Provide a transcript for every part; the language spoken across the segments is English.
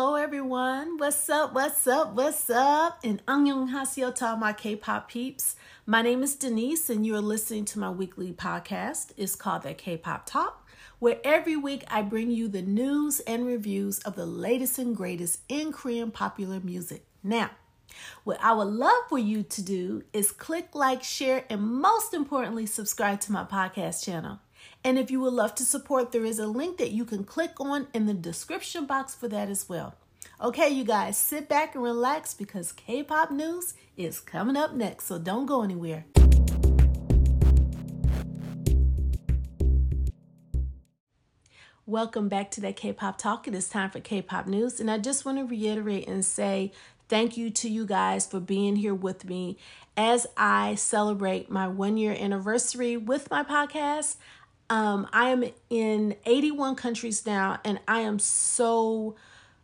Hello everyone. What's up? What's up? What's up? And annyeonghaseyo my K-pop peeps. My name is Denise, and you are listening to my weekly podcast. It's called the K-pop Talk, where every week I bring you the news and reviews of the latest and greatest in Korean popular music. Now, what I would love for you to do is click like, share, and most importantly, subscribe to my podcast channel. And if you would love to support, there is a link that you can click on in the description box for that as well. Okay, you guys, sit back and relax because K pop news is coming up next, so don't go anywhere. Welcome back to that K pop talk. It is time for K pop news, and I just want to reiterate and say thank you to you guys for being here with me as I celebrate my one year anniversary with my podcast. Um, I am in 81 countries now, and I am so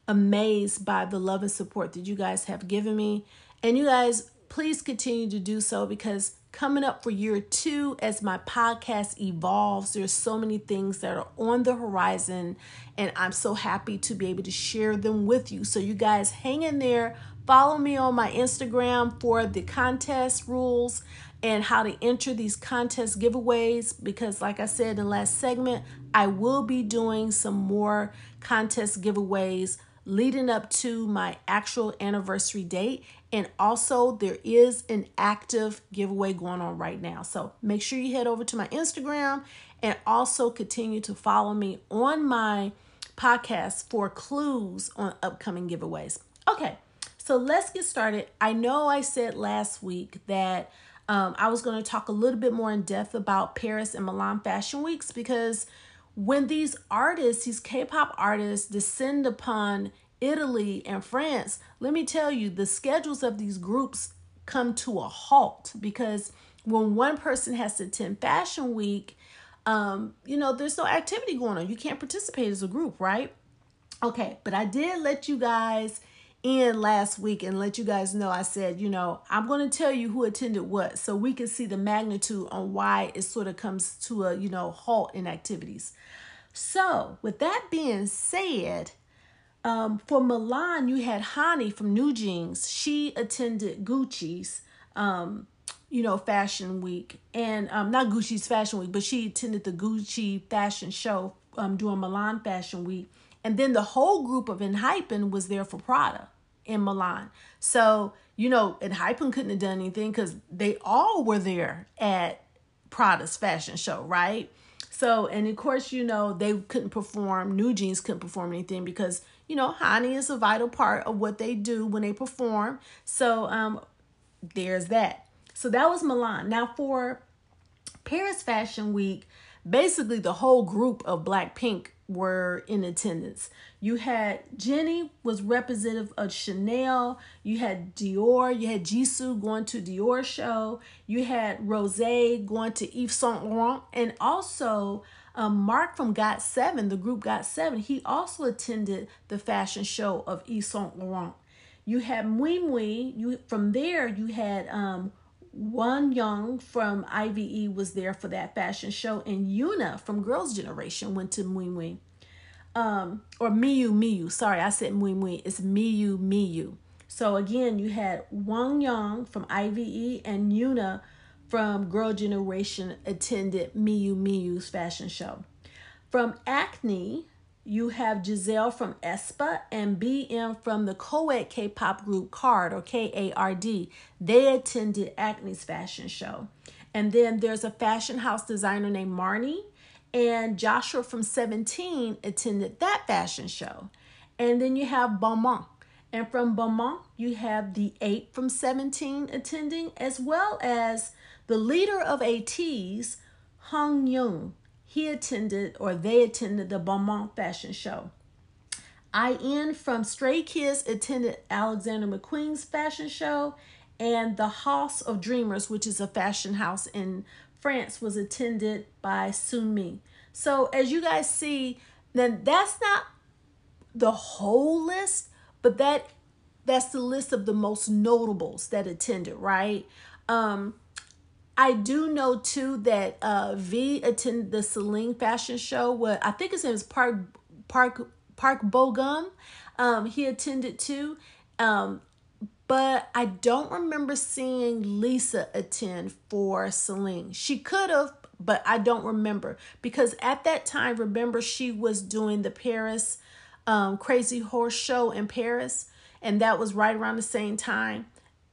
amazed by the love and support that you guys have given me. And you guys, please continue to do so because coming up for year two, as my podcast evolves, there's so many things that are on the horizon, and I'm so happy to be able to share them with you. So, you guys, hang in there. Follow me on my Instagram for the contest rules and how to enter these contest giveaways because like I said in the last segment, I will be doing some more contest giveaways leading up to my actual anniversary date and also there is an active giveaway going on right now. So make sure you head over to my Instagram and also continue to follow me on my podcast for clues on upcoming giveaways. Okay. So let's get started. I know I said last week that um, I was going to talk a little bit more in depth about Paris and Milan Fashion Weeks because when these artists, these K pop artists, descend upon Italy and France, let me tell you, the schedules of these groups come to a halt because when one person has to attend Fashion Week, um, you know, there's no activity going on. You can't participate as a group, right? Okay, but I did let you guys in last week and let you guys know I said, you know, I'm going to tell you who attended what so we can see the magnitude on why it sort of comes to a, you know, halt in activities. So, with that being said, um, for Milan, you had Hani from New Jeans. She attended Gucci's, um, you know, fashion week, and um, not Gucci's fashion week, but she attended the Gucci fashion show um, during Milan Fashion Week. And then the whole group of Enhypen was there for Prada in Milan. So, you know, Enhypen couldn't have done anything because they all were there at Prada's fashion show, right? So, and of course, you know, they couldn't perform, New Jeans couldn't perform anything because, you know, Hani is a vital part of what they do when they perform. So, um, there's that. So that was Milan. Now for Paris Fashion Week, basically the whole group of Blackpink were in attendance. You had Jennie was representative of Chanel. You had Dior. You had Jisoo going to Dior show. You had Rose going to Yves Saint Laurent, and also um, Mark from GOT7, the group GOT7. He also attended the fashion show of Yves Saint Laurent. You had Mui Mui. You from there you had um, Won Young from IVE was there for that fashion show, and Yuna from Girls' Generation went to Mui Mui. Um, or Miu Miu. Sorry, I said Mui Mui. It's Miu Miu. So again, you had Wang Yang from IVE and Yuna from Girl Generation attended Miu Miu's fashion show. From Acne, you have Giselle from aespa and BM from the co-ed K-pop group KARD or K-A-R-D. They attended Acne's fashion show. And then there's a fashion house designer named Marni and Joshua from 17 attended that fashion show. And then you have Beaumont. And from Beaumont, you have the 8 from 17 attending, as well as the leader of ATEEZ, Hongjoong he attended or they attended the Beaumont fashion show. IN from Stray Kids attended Alexander McQueen's fashion show, and the House of Dreamers, which is a fashion house in France, was attended by Sunmi. So as you guys see, then that's not the whole list, but that that's the list of the most notables that attended, right? Um, I do know too that uh, V attended the Celine fashion show. What I think his name is Park Park Park Bo-gum. Um, he attended too. Um, but I don't remember seeing Lisa attend for Celine. She could have, but I don't remember because at that time, remember she was doing the Paris um, Crazy Horse Show in Paris, and that was right around the same time.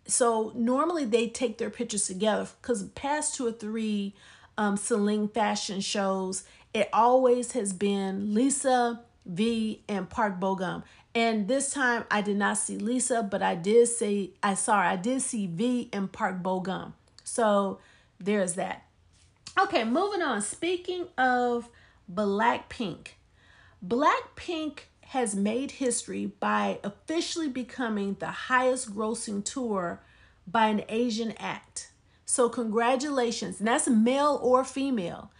So normally they take their pictures together because past two or three um, Celine fashion shows, it always has been Lisa V and Park Bo-gum. And this time I did not see Lisa, but I did see I sorry, I did see V and Park Bo-gum. So there's that. Okay, moving on. Speaking of Blackpink, Blackpink has made history by officially becoming the highest grossing tour by an Asian act. So, congratulations. And that's male or female.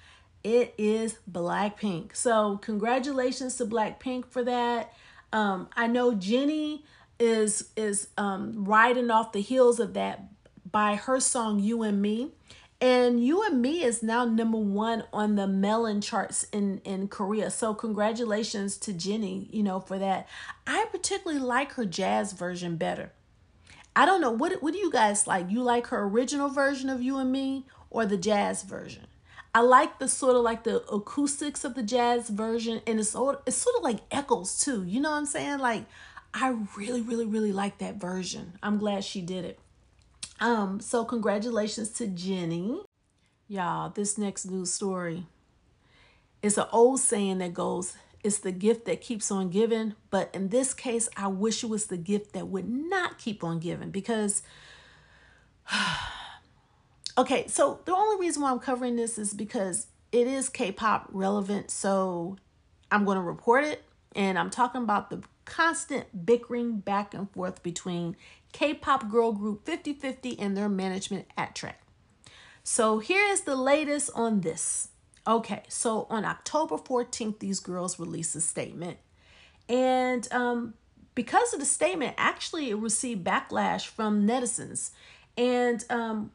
It is Blackpink. So, congratulations to Blackpink for that. Um, I know Jennie is is um, riding off the heels of that by her song "You and Me." And You and Me is now number one on the Melon charts in, in Korea. So congratulations to Jennie you know, for that. I particularly like her jazz version better. I don't know. What, what do you guys like? You like her original version of You and Me or the jazz version? I like the sort of like the acoustics of the jazz version, and it's it's sort of like echoes too. You know what I'm saying? Like I really, really, really like that version. I'm glad she did it. Um, so congratulations to Jennie. Y'all, this next news story is an old saying that goes, it's the gift that keeps on giving. But in this case, I wish it was the gift that would not keep on giving because okay, so the only reason why I'm covering this is because it is K-pop relevant, so I'm going to report it and I'm talking about the constant bickering back and forth between K pop girl group 5050 and their management ATTRAKT. So here is the latest on this. Okay, so on October 14th, these girls released a statement. And um, because of the statement, actually, it received backlash from netizens. And um,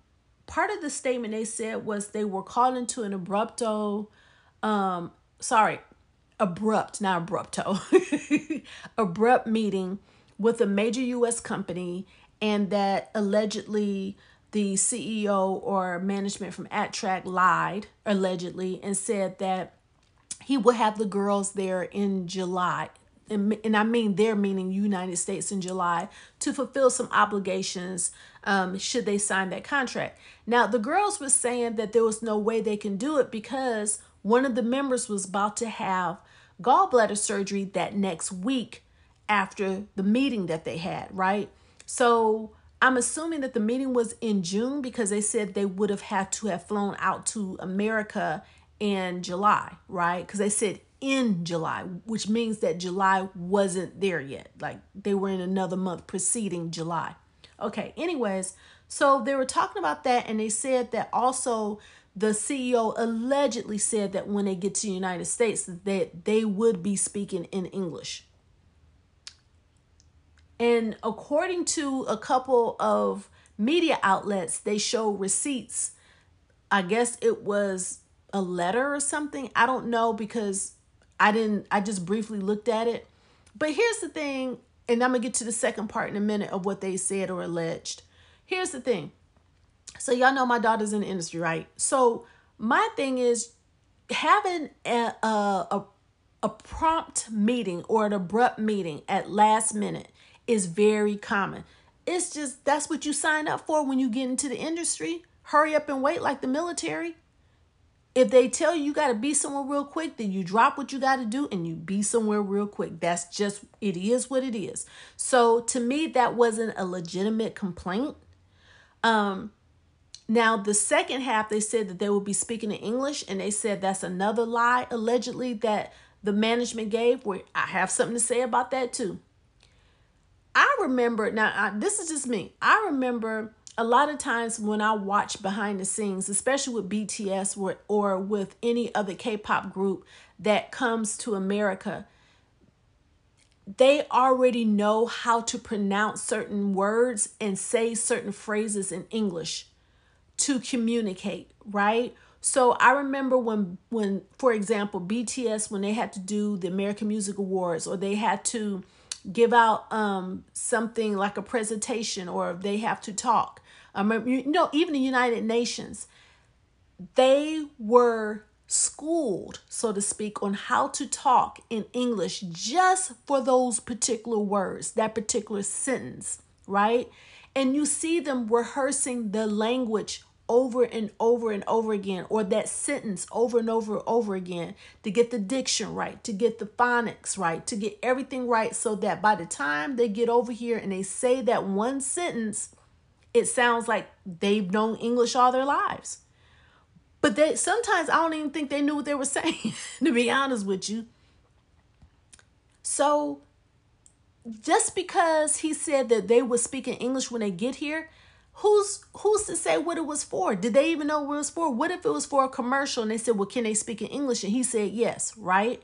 part of the statement they said was they were called into an abrupto, um, sorry, abrupt, not abrupto, abrupt meeting with a major US company and that allegedly the CEO or management from ATTRAKT lied allegedly and said that he would have the girls there in July. And, and I mean there meaning United States in July to fulfill some obligations um, should they sign that contract. Now the girls were saying that there was no way they can do it because one of the members was about to have gallbladder surgery that next week after the meeting that they had, right? So I'm assuming that the meeting was in June because they said they would have had to have flown out to America in July, right? Because they said in July, which means that July wasn't there yet. Like they were in another month preceding July. Okay, anyways, so they were talking about that and they said that also the CEO allegedly said that when they get to the United States that they would be speaking in English. And according to a couple of media outlets, they show receipts. I guess it was a letter or something. I don't know because I didn't I just briefly looked at it. But here's the thing, and I'm going to get to the second part in a minute of what they said or alleged. Here's the thing. So y'all know my daughter's in the industry, right? So my thing is having a, a, a, a prompt meeting or an abrupt meeting at last minute is very common. It's just that's what you sign up for when you get into the industry. Hurry up and wait like the military. If they tell you you got to be somewhere real quick, then you drop what you got to do and you be somewhere real quick. That's just, it is what it is. So to me, that wasn't a legitimate complaint. Um, now, the second half, they said that they will be speaking in English, and they said that's another lie, allegedly, that the management gave. Where I have something to say about that too. I remember, now, I, this is just me. I remember a lot of times when I watch behind the scenes, especially with BTS or, or with any other K pop group that comes to America, they already know how to pronounce certain words and say certain phrases in English to communicate, right? So I remember when when for example BTS when they had to do the American Music Awards or they had to give out um something like a presentation or they have to talk. I remember you know even the United Nations they were schooled, so to speak, on how to talk in English just for those particular words, that particular sentence, right? And you see them rehearsing the language over and over and over again, or that sentence over and over and over again to get the diction right, to get the phonics right, to get everything right, so that by the time they get over here and they say that one sentence, it sounds like they've known English all their lives. But they sometimes I don't even think they knew what they were saying, to be honest with you. So just because he said that they were speaking English when they get here, who's who's to say what it was for? Did they even know what it was for? What if it was for a commercial and they said, "Well, can they speak in English?" and he said, "Yes," right?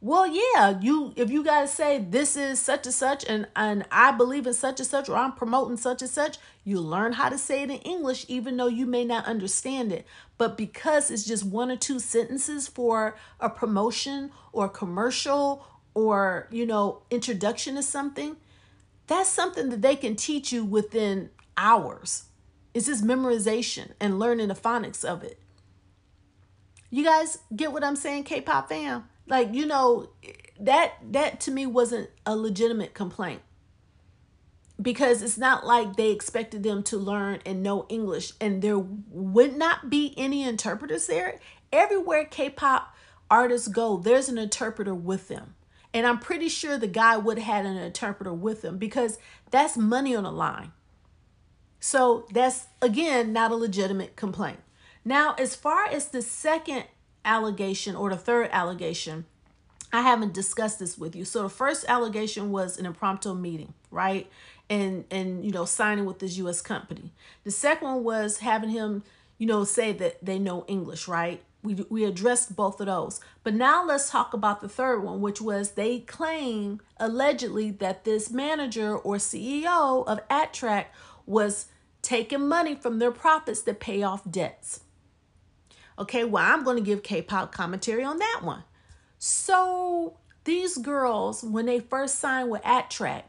Well, yeah, you if you guys say this is such and such and and I believe in such and such or I'm promoting such and such, you learn how to say it in English even though you may not understand it. But because it's just one or two sentences for a promotion or commercial or, you know, introduction to something, that's something that they can teach you within hours. It's just memorization and learning the phonics of it. You guys get what I'm saying, K-pop fam? Like, you know, that that to me wasn't a legitimate complaint. Because it's not like they expected them to learn and know English and there would not be any interpreters there. Everywhere K-pop artists go, there's an interpreter with them. And I'm pretty sure the guy would have had an interpreter with him because that's money on the line. So that's again not a legitimate complaint. Now, as far as the second allegation or the third allegation, I haven't discussed this with you. So the first allegation was an impromptu meeting, right? And and you know, signing with this US company. The second one was having him, you know, say that they know English, right? We we addressed both of those. But now let's talk about the third one, which was they claim allegedly that this manager or CEO of ATTRAKT was taking money from their profits to pay off debts. Okay, well, I'm going to give K pop commentary on that one. So, these girls, when they first signed with ATTRAKT,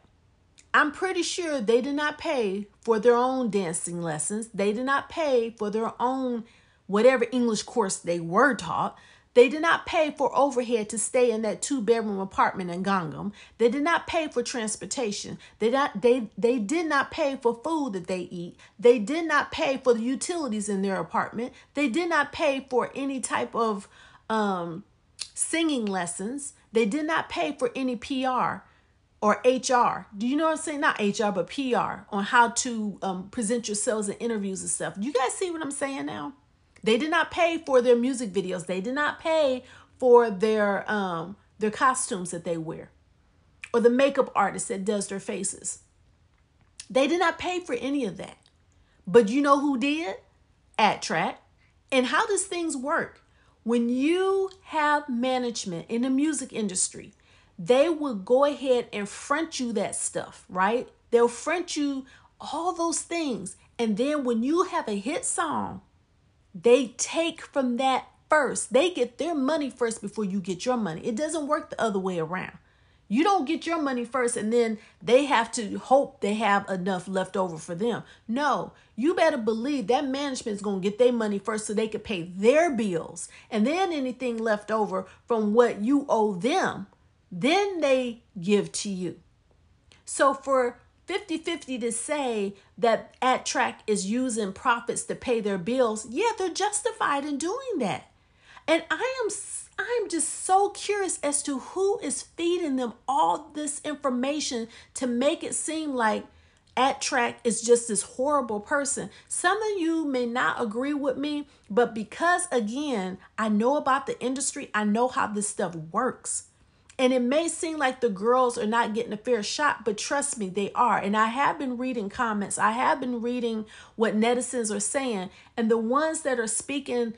I'm pretty sure they did not pay for their own dancing lessons. They did not pay for their own whatever English course they were taught. They did not pay for overhead to stay in that two bedroom apartment in Gangnam. They did not pay for transportation. They not they they did not pay for food that they eat. They did not pay for the utilities in their apartment. They did not pay for any type of um, singing lessons. They did not pay for any PR or HR. Do you know what I'm saying? Not HR, but PR on how to um, present yourselves in interviews and stuff. You guys see what I'm saying now? They did not pay for their music videos. They did not pay for their um their costumes that they wear or the makeup artist that does their faces. They did not pay for any of that. But you know who did? ATTRAKT. And how does things work? When you have management in the music industry, they will go ahead and front you that stuff, right? They'll front you all those things. And then when you have a hit song they take from that first. They get their money first before you get your money. It doesn't work the other way around. You don't get your money first and then they have to hope they have enough left over for them. No, you better believe that management is going to get their money first so they can pay their bills. And then anything left over from what you owe them, then they give to you. So for 50 50 to say that ATTRAKT is using profits to pay their bills, yeah, they're justified in doing that. And I am I'm just so curious as to who is feeding them all this information to make it seem like ATTRAKT is just this horrible person. Some of you may not agree with me, but because again, I know about the industry, I know how this stuff works. And it may seem like the girls are not getting a fair shot, but trust me, they are. And I have been reading comments, I have been reading what netizens are saying, and the ones that are speaking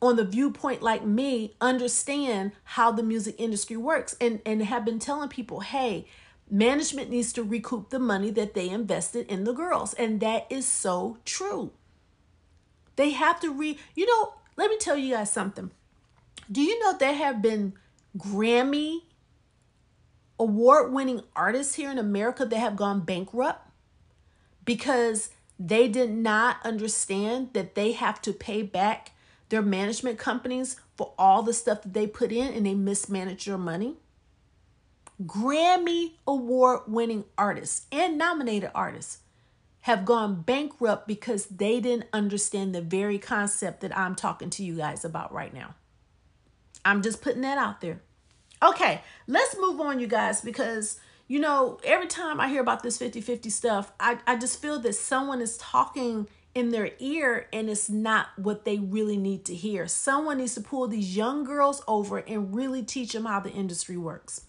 on the viewpoint like me understand how the music industry works and, and have been telling people, hey, management needs to recoup the money that they invested in the girls. And that is so true. They have to re, you know, let me tell you guys something. Do you know there have been Grammy award winning artists here in America that have gone bankrupt because they did not understand that they have to pay back their management companies for all the stuff that they put in and they mismanage their money? Grammy award winning artists and nominated artists have gone bankrupt because they didn't understand the very concept that I'm talking to you guys about right now. I'm just putting that out there. Okay, let's move on, you guys, because you know, every time I hear about this 50 50 stuff, I, I just feel that someone is talking in their ear and it's not what they really need to hear. Someone needs to pull these young girls over and really teach them how the industry works.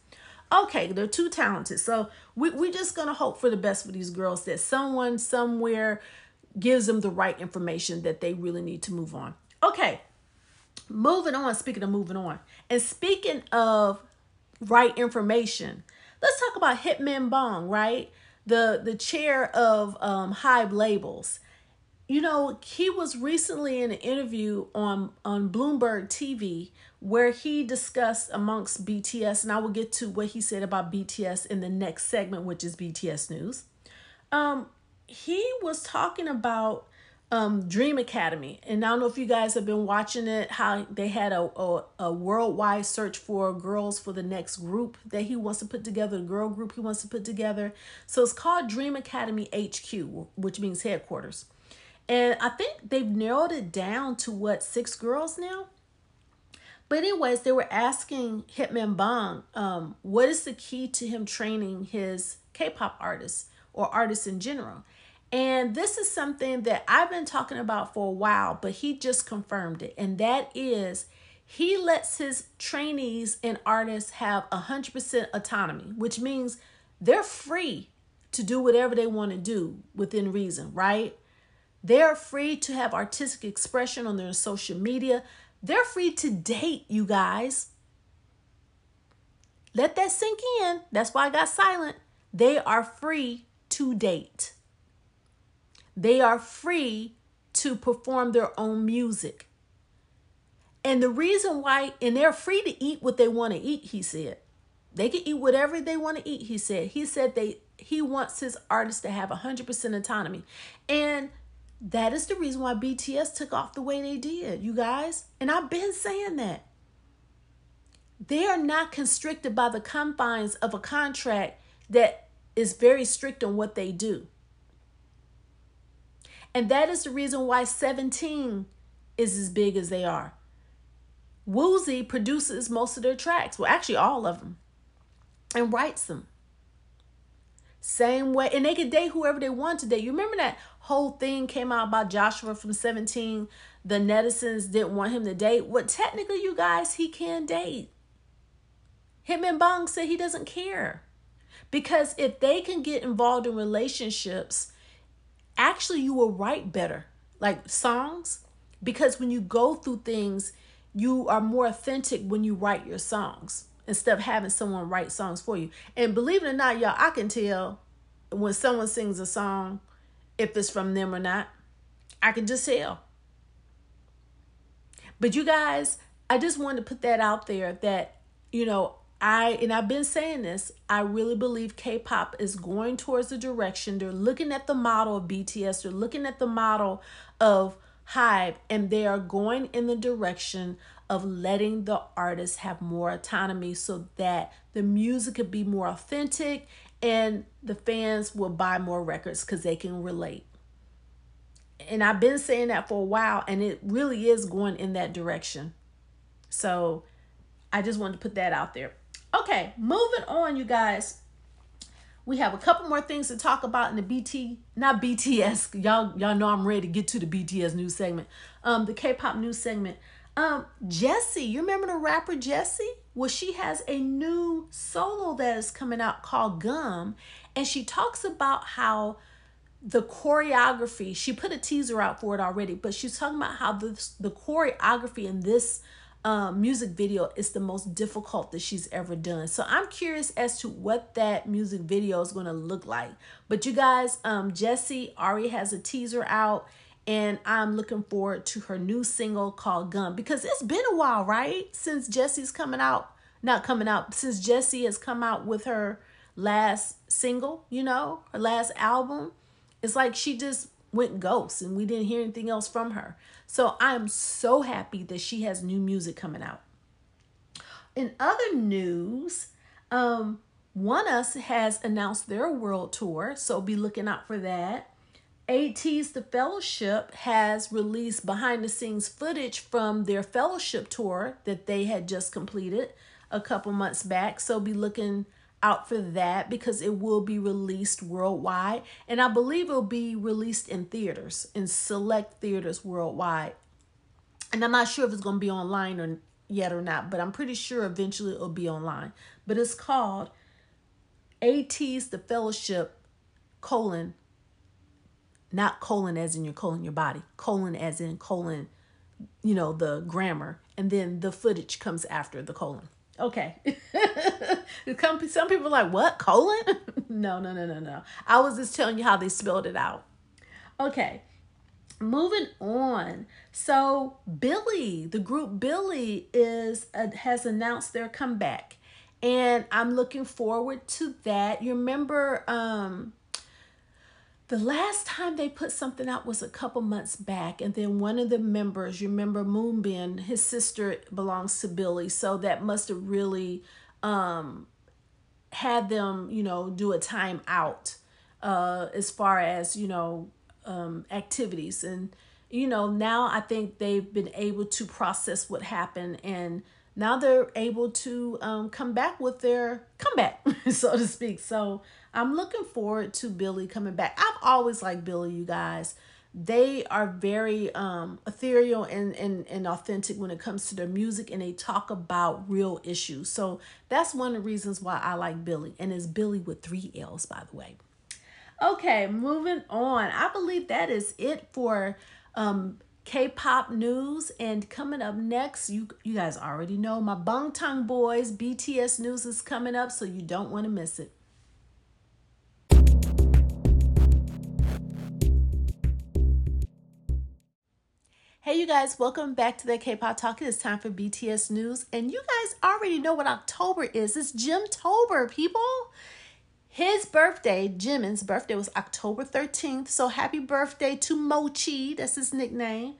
Okay, they're too talented. So we, we're just going to hope for the best for these girls that someone somewhere gives them the right information that they really need to move on. Okay, moving on. Speaking of moving on, and speaking of right information, let's talk about Hitman Bang, right? The the chair of um, Hybe Labels. You know, he was recently in an interview on on Bloomberg TV where he discussed amongst BTS, and I will get to what he said about BTS in the next segment, which is BTS news. Um, he was talking about um, Dream Academy. And I don't know if you guys have been watching it, how they had a, a, a, worldwide search for girls for the next group that he wants to put together, the girl group he wants to put together. So it's called Dream Academy HQ, which means headquarters. And I think they've narrowed it down to what, six girls now? But anyways, they were asking Hitman Bang, um, what is the key to him training his K-pop artists or artists in general? And this is something that I've been talking about for a while, but he just confirmed it. And that is he lets his trainees and artists have 100% autonomy, which means they're free to do whatever they want to do within reason, right? They're free to have artistic expression on their social media. They're free to date, you guys. Let that sink in. That's why I got silent. They are free to date. They are free to perform their own music. And the reason why, and they're free to eat what they want to eat, he said. They can eat whatever they want to eat, he said. He said they he wants his artists to have 100% autonomy. And that is the reason why BTS took off the way they did, you guys. And I've been saying that. They are not constricted by the confines of a contract that is very strict on what they do. And that is the reason why 17 is as big as they are. Woozi produces most of their tracks, well, actually, all of them, and writes them. Same way, and they could date whoever they want to date. You remember that whole thing came out about Joshua from 17? The netizens didn't want him to date. Well, technically, you guys, he can date. Hitman Bang said he doesn't care. Because if they can get involved in relationships actually you will write better like songs because when you go through things you are more authentic when you write your songs instead of having someone write songs for you. And believe it or not y'all i can tell when someone sings a song if it's from them or not i can just tell. But you guys i just wanted to put that out there that you know I and I've been saying this, I really believe K-pop is going towards the direction. They're looking at the model of BTS, they're looking at the model of Hybe, and they are going in the direction of letting the artists have more autonomy so that the music could be more authentic and the fans will buy more records because they can relate. And I've been saying that for a while, and it really is going in that direction. So I just wanted to put that out there. Okay, moving on, you guys. We have a couple more things to talk about in the BT, not BTS. Y'all, y'all know I'm ready to get to the BTS news segment. Um, the K-pop news segment. Um, Jessi, you remember the rapper Jessi? Well, she has a new solo that is coming out called Gum, and she talks about how the choreography. She put a teaser out for it already, but she's talking about how the the choreography in this um, music video is the most difficult that she's ever done. So I'm curious as to what that music video is going to look like. But you guys, um, Jessi already has a teaser out and I'm looking forward to her new single called Gum because it's been a while, right? Since Jessi's coming out, not coming out, since Jessie has come out with her last single, you know, her last album. It's like she just went ghost and we didn't hear anything else from her. So I'm so happy that she has new music coming out. In other news, um, ONEUS has announced their world tour, so be looking out for that. ATEEZ The Fellowship has released behind the scenes footage from their fellowship tour that they had just completed a couple months back. So be looking out for that because it will be released worldwide. And I believe it'll be released in theaters, in select theaters worldwide. And I'm not sure if it's going to be online or yet or not, but I'm pretty sure eventually it'll be online. But it's called ATEEZ The Fellowship colon not colon as in your colon your body colon as in colon you know the grammar and then the footage comes after the colon okay. Some people are like what? Colon? No no no no no. I was just telling you how they spelled it out. Okay. Moving on. So Billlie the group Billlie is uh, has announced their comeback. And i'm looking forward to that. You remember um the last time they put something out was a couple months back, and then one of the members, you remember Moonbin, his sister belongs to Billlie, so that must have really um, had them, you know, do a time out uh, as far as you know um, activities, and you know now I think they've been able to process what happened and now they're able to um, come back with their comeback, so to speak. So I'm looking forward to Billlie coming back. I've always liked Billlie, you guys. They are very um, ethereal and, and, and authentic when it comes to their music, and they talk about real issues. So that's one of the reasons why I like Billlie. And it's Billlie with three L's, by the way. Okay, moving on. I believe that is it for um, K-pop news. And coming up next, you you guys already know my Bangtan Boys BTS news is coming up, so you don't want to miss it. Hey, you guys, welcome back to the K-Pop Talk. It is time for BTS news, and you guys already know what October is. It's Jimtober, people. His birthday, Jimin's birthday, was October 13th. So happy birthday to Mochi. That's his nickname.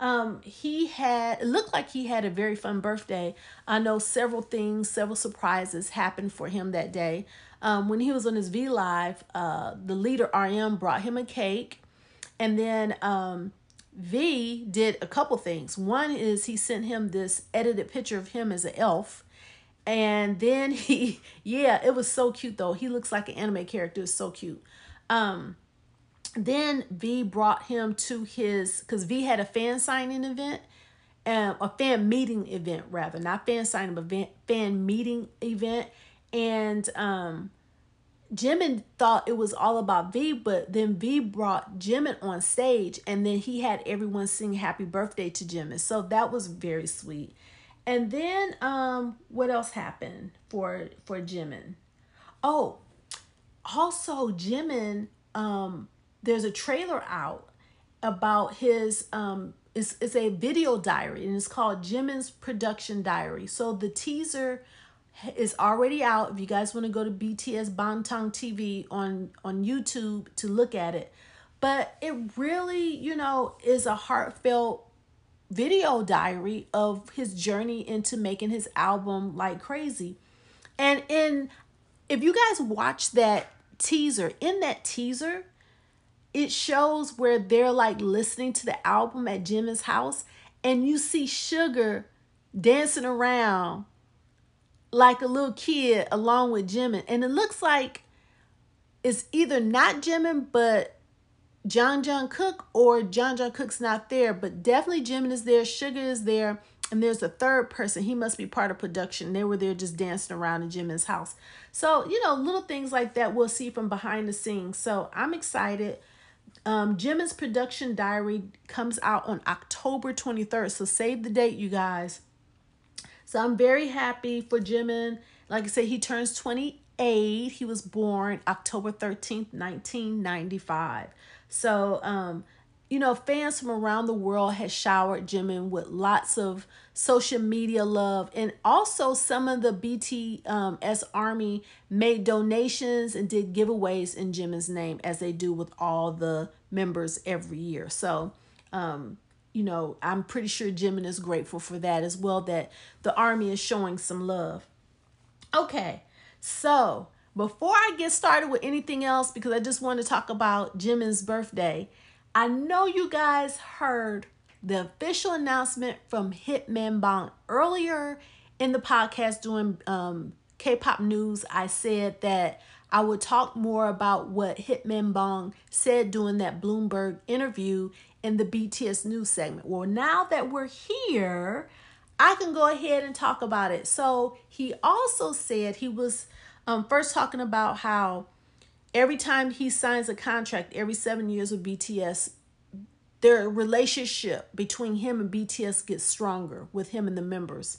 Um, he had it looked like he had a very fun birthday. I know several things, several surprises happened for him that day. Um, when he was on his V Live, uh, the leader RM brought him a cake, and then um, V did a couple things. One is he sent him this edited picture of him as an elf. And then he, yeah, it was so cute though. He looks like an anime character. It's so cute. Um, then V brought him to his, because V had a fan signing event, um, a fan meeting event rather, not fan signing, but fan meeting event. And um, Jimin thought it was all about V, but then V brought Jimin on stage and then he had everyone sing happy birthday to Jimin. So that was very sweet. And then um what else happened for for Jimin? Oh, also Jimin um there's a trailer out about his um it's, it's a video diary and it's called Jimin's production diary. So the teaser is already out. If you guys want to go to BTS Bangtan TV on on YouTube to look at it, but it really, you know, is a heartfelt video diary of his journey into making his album like crazy. And in if you guys watch that teaser, in that teaser, it shows where they're like listening to the album at Jimin's house and you see Suga dancing around like a little kid along with Jimin. And it looks like it's either not Jimin, but Jungkook or John Jungkook's not there. But definitely Jimin is there, Suga is there, and there's a third person. He must be part of production. They were there just dancing around in Jimin's house. So, you know, little things like that we'll see from behind the scenes. So I'm excited. Um, Jimin's production diary comes out on October 23rd. So save the date, you guys. So I'm very happy for Jimin. Like I said, he turns 28. He was born October 13th, 1995. So, um, you know, fans from around the world has showered Jimin with lots of social media love. And also, some of the BTS um, Army made donations and did giveaways in Jimin's name, as they do with all the members every year. So, um, you know, I'm pretty sure Jimin is grateful for that as well, that the Army is showing some love. Okay, so before I get started with anything else, because I just want to talk about Jimin's birthday, I know you guys heard the official announcement from Hitman Bang earlier in the podcast doing um, K-pop news. I said that I would talk more about what Hitman Bang said during that Bloomberg interview in the BTS news segment. Well, now that we're here, I can go ahead and talk about it. So he also said he was um, first talking about how every time he signs a contract every seven years with BTS, their relationship between him and BTS gets stronger with him and the members.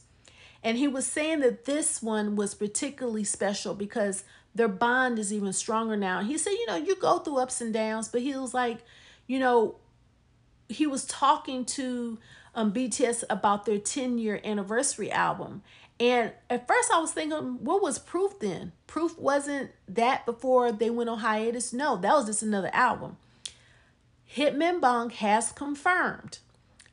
And he was saying that this one was particularly special because their bond is even stronger now. He said, you know, you go through ups and downs, but he was like, you know, he was talking to um, BTS about their 10 year anniversary album. And at first I was thinking, what was Proof then? Proof wasn't that before they went on hiatus. No, that was just another album. Hitman Bang has confirmed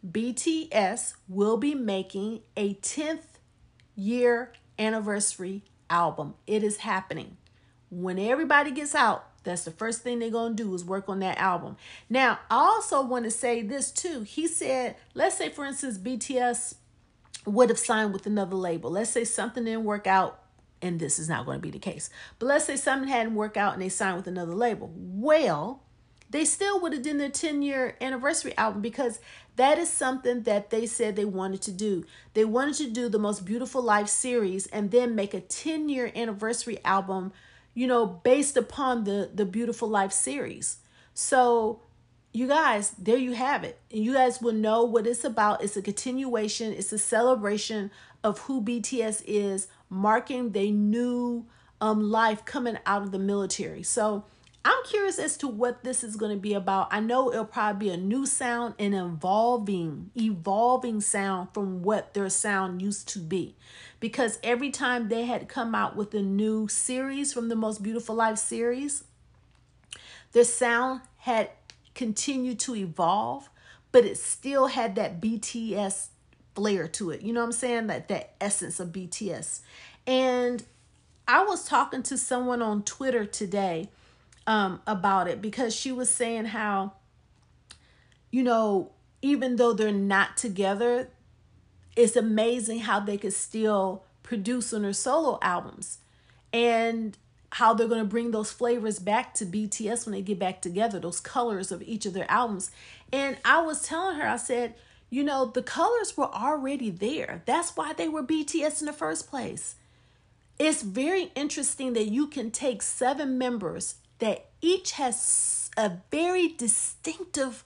BTS will be making a 10th year anniversary album. It is happening. When everybody gets out, that's the first thing they're going to do is work on that album. Now, I also want to say this too. He said, let's say, for instance, BTS would have signed with another label. Let's say something didn't work out, and this is not going to be the case. But let's say something hadn't worked out and they signed with another label. Well, they still would have done their 10 year anniversary album because that is something that they said they wanted to do. They wanted to do the most beautiful life series and then make a 10 year anniversary album you know, based upon the the Beautiful Life series. So, you guys, there you have it. And you guys will know what it's about. It's a continuation, it's a celebration of who BTS is, marking their new um life coming out of the military. So, I'm curious as to what this is going to be about. I know it'll probably be a new sound, an evolving, evolving sound from what their sound used to be. Because every time they had come out with a new series from the Most Beautiful Life series, their sound had continued to evolve, but it still had that BTS flair to it. You know what I'm saying? That that essence of BTS. And I was talking to someone on Twitter today um, about it because she was saying how, you know, even though they're not together, it's amazing how they could still produce on their solo albums and how they're going to bring those flavors back to BTS when they get back together, those colors of each of their albums. And I was telling her, I said, you know, the colors were already there. That's why they were BTS in the first place. It's very interesting that you can take seven members that each has a very distinctive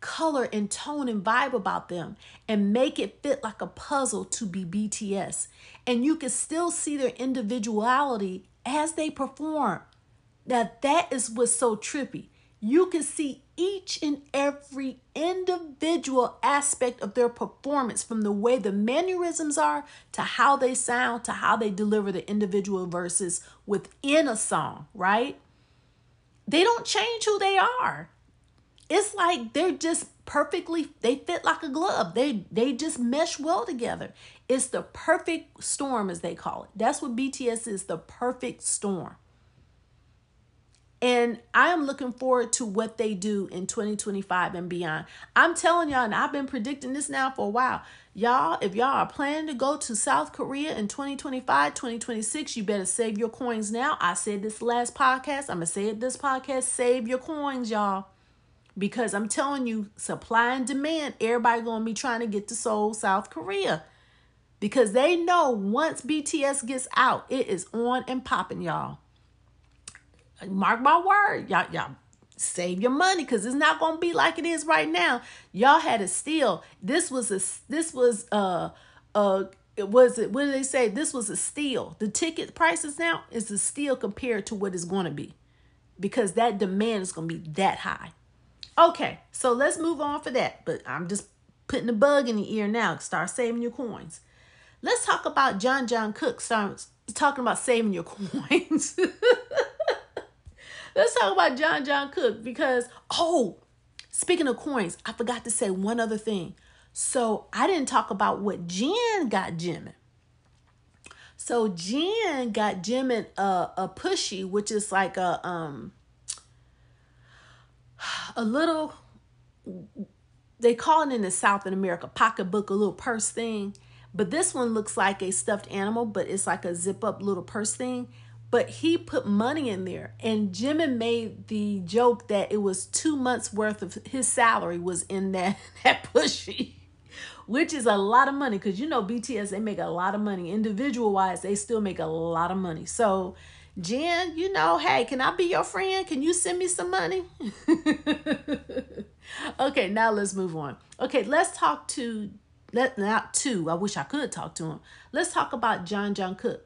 color and tone and vibe about them and make it fit like a puzzle to be BTS. And you can still see their individuality as they perform. Now, that is what's so trippy. You can see each and every individual aspect of their performance from the way the mannerisms are to how they sound to how they deliver the individual verses within a song, right? they don't change who they are. It's like they're just perfectly they fit like a glove. They they just mesh well together. It's the perfect storm as they call it. That's what BTS is, the perfect storm. And I am looking forward to what they do in 2025 and beyond. I'm telling y'all, and I've been predicting this now for a while. Y'all, if y'all are planning to go to South Korea in 2025, 2026, you better save your coins now. I said this last podcast. I'm to say it this podcast. Save your coins, y'all. Because I'm telling you, supply and demand, everybody to be trying to get to Seoul, South Korea. Because they know once BTS gets out, it is on and popping, y'all. Mark my word, y'all, y'all save your money because it's not gonna be like it is right now. Y'all had a steal. This was a this was uh uh it was it what did they say? This was a steal. The ticket prices now is a steal compared to what it's gonna be. Because that demand is gonna be that high. Okay, so let's move on for that. But I'm just putting a bug in your ear now. Start saving your coins. Let's talk about Jeon Jungkook. Start talking about saving your coins. let's talk about Jeon Jungkook because oh, speaking of coins, I forgot to say one other thing. So I didn't talk about what Jin got Jimin. So Jin got Jimin a, a pushy, which is like a um a little they call it in the South in America pocketbook, a little purse thing. But this one looks like a stuffed animal, but it's like a zip up little purse thing. But he put money in there, and Jimin made the joke that it was two months worth of his salary was in that that pushy, which is a lot of money because you know BTS they make a lot of money individual wise. They still make a lot of money. So Jin, you know, hey, can I be your friend? Can you send me some money? okay, now let's move on. Okay, let's talk to let not two. I wish I could talk to him. Let's talk about Jeon Jungkook.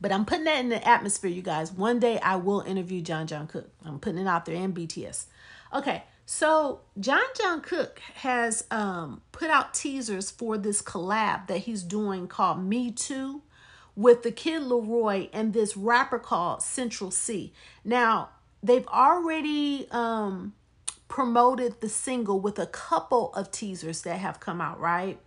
But I'm putting that in the atmosphere, you guys. One day I will interview Jeon Jungkook. I'm putting it out there and BTS. Okay, so John John Cook has um, put out teasers for this collab that he's doing called Me Too with the Kid LAROI and this rapper called Central Cee. Now, they've already um, promoted the single with a couple of teasers that have come out, right?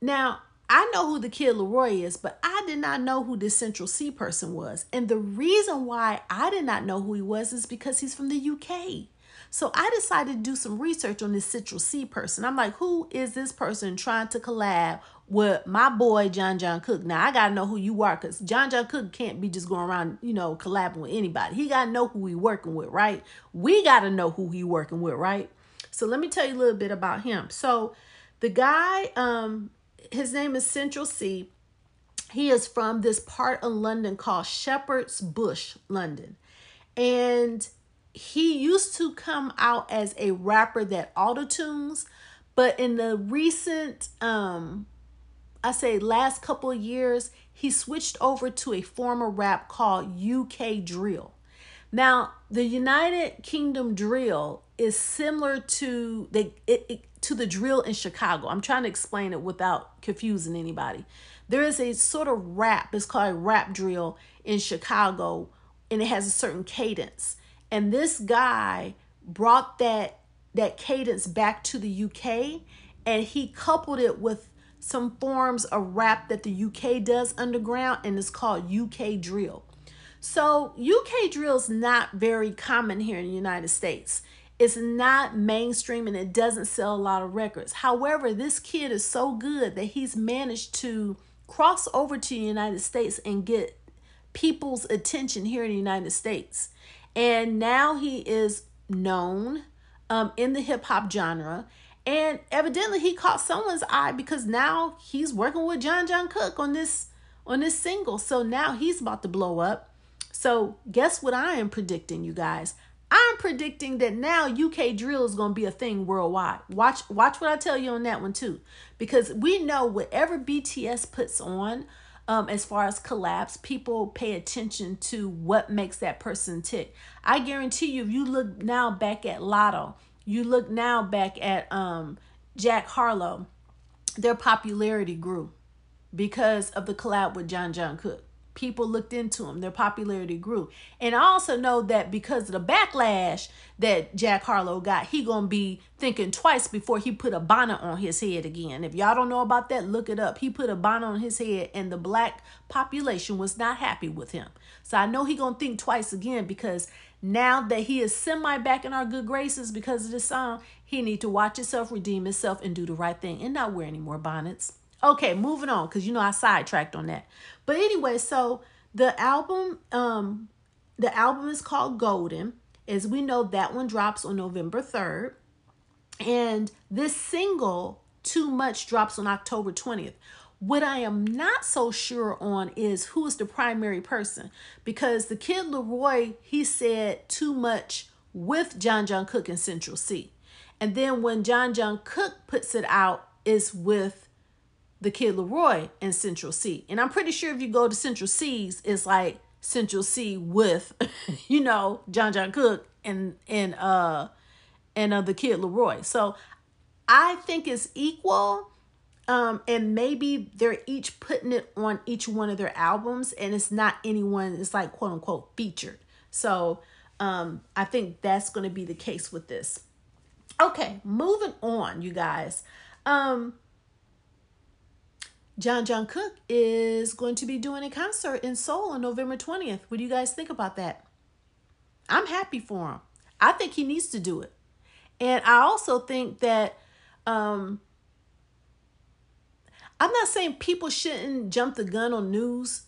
Now, I know who the Kid LAROI is, but I did not know who this Central Cee person was. And the reason why I did not know who he was is because he's from the UK. So I decided to do some research on this Central Cee person. I'm like, who is this person trying to collab with my boy Jeon Jungkook. Now I gotta know who you are because Jeon Jungkook can't be just going around, you know, collabing with anybody. He gotta know who he working with, right? We gotta know who he working with, right? So let me tell you a little bit about him. So the guy, um, his name is Central Cee. He is from this part of London called Shepherd's Bush, London. And he used to come out as a rapper that auto tunes, but in the recent um I say last couple of years, he switched over to a former rap called UK Drill. Now, the United Kingdom drill is similar to the it, it, to the drill in Chicago. I'm trying to explain it without confusing anybody. There is a sort of rap, it's called a rap drill in Chicago, and it has a certain cadence. And this guy brought that that cadence back to the UK and he coupled it with some forms of rap that the UK does underground, and it's called UK drill. So, UK drill is not very common here in the United States. It's not mainstream and it doesn't sell a lot of records. However, this kid is so good that he's managed to cross over to the United States and get people's attention here in the United States. And now he is known um, in the hip hop genre and evidently he caught someone's eye because now he's working with Jeon Jungkook on this on this single. So now he's about to blow up. So guess what I am predicting, you guys? I'm predicting that now UK drill is going to be a thing worldwide. Watch watch what I tell you on that one too. Because we know whatever BTS puts on um, as far as collabs, people pay attention to what makes that person tick. I guarantee you, if you look now back at Latto, you look now back at um, Jack Harlow, their popularity grew because of the collab with Jeon Jungkook. People looked into him their popularity grew. And I also know that because of the backlash that Jack Harlow got, he gonna be thinking twice before he put a bonnet on his head again. If y'all don't know about that, look it up. He put a bonnet on his head and the black population was not happy with him. So I know he gonna think twice again because now that he is semi back in our good graces because of this song, he need to watch himself, redeem himself, and do the right thing and not wear any more bonnets. Okay, moving on, because you know I sidetracked on that. But anyway, so the album, um, the album is called Golden. As we know, that one drops on November 3rd. And this single, Too Much, drops on October 20th. What I am not so sure on is who is the primary person because the kid LAROI he said too much with Jeon Jungkook and Central Cee. And then when Jeon Jungkook puts it out, is with the kid LAROI and Central Cee. And I'm pretty sure if you go to Central Cee's, it's like Central Cee with, you know, Jeon Jungkook and and uh and uh, the kid LAROI. So I think it's equal. Um, and maybe they're each putting it on each one of their albums, and it's not anyone, it's like quote unquote featured. So um, I think that's going to be the case with this. Okay, moving on, you guys. Um, Jeon Jungkook is going to be doing a concert in Seoul on November 20th. What do you guys think about that? I'm happy for him. I think he needs to do it. And I also think that um I'm not saying people shouldn't jump the gun on news,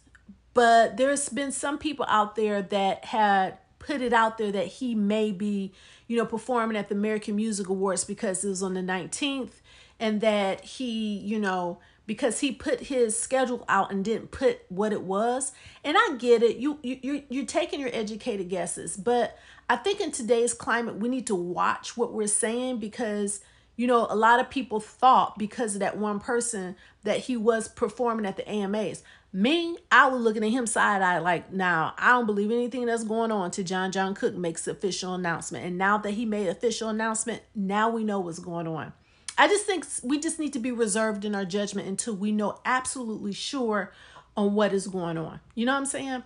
but there's been some people out there that had put it out there that he may be, you know, performing at the American Music Awards because it was on the 19th and that he, you know, because he put his schedule out and didn't put what it was. And I get it. You you you you're taking your educated guesses, but I think in today's climate we need to watch what we're saying because you know, a lot of people thought because of that one person that he was performing at the AMAs. Me, I was looking at him side eye like, now I don't believe anything that's going on to Jeon Jungkook makes official announcement. And now that he made official announcement, now we know what's going on. I just think we just need to be reserved in our judgment until we know absolutely sure on what is going on. You know what I'm saying?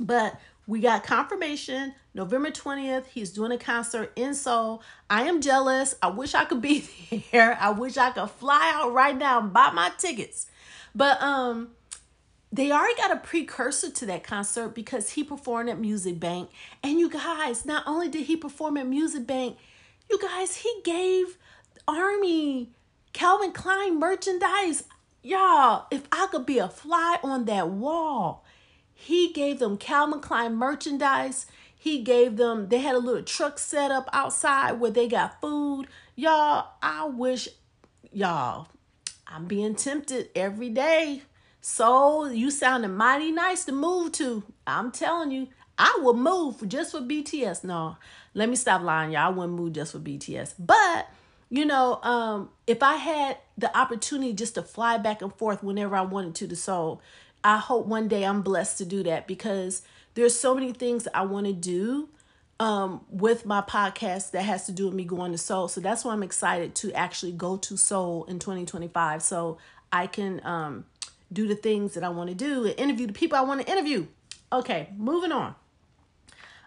But we got confirmation November 20th. He's doing a concert in Seoul. I am jealous. I wish I could be there. I wish I could fly out right now and buy my tickets. But um they already got a precursor to that concert because he performed at Music Bank. And you guys, not only did he perform at Music Bank, you guys, he gave Army Calvin Klein merchandise. Y'all, if I could be a fly on that wall, he gave them Calvin Klein merchandise. He gave them, they had a little truck set up outside where they got food. Y'all, I wish, y'all, I'm being tempted every day. So you sounded mighty nice to move to. I'm telling you, I would move just for BTS. No, let me stop lying, y'all. I wouldn't move just for BTS. But you know, um, if I had the opportunity just to fly back and forth whenever I wanted to the Seoul, I hope one day I'm blessed to do that because there's so many things I want to do um, with my podcast that has to do with me going to Seoul. So that's why I'm excited to actually go to Seoul in 2025 so I can um, do the things that I want to do and interview the people I want to interview. Okay, moving on.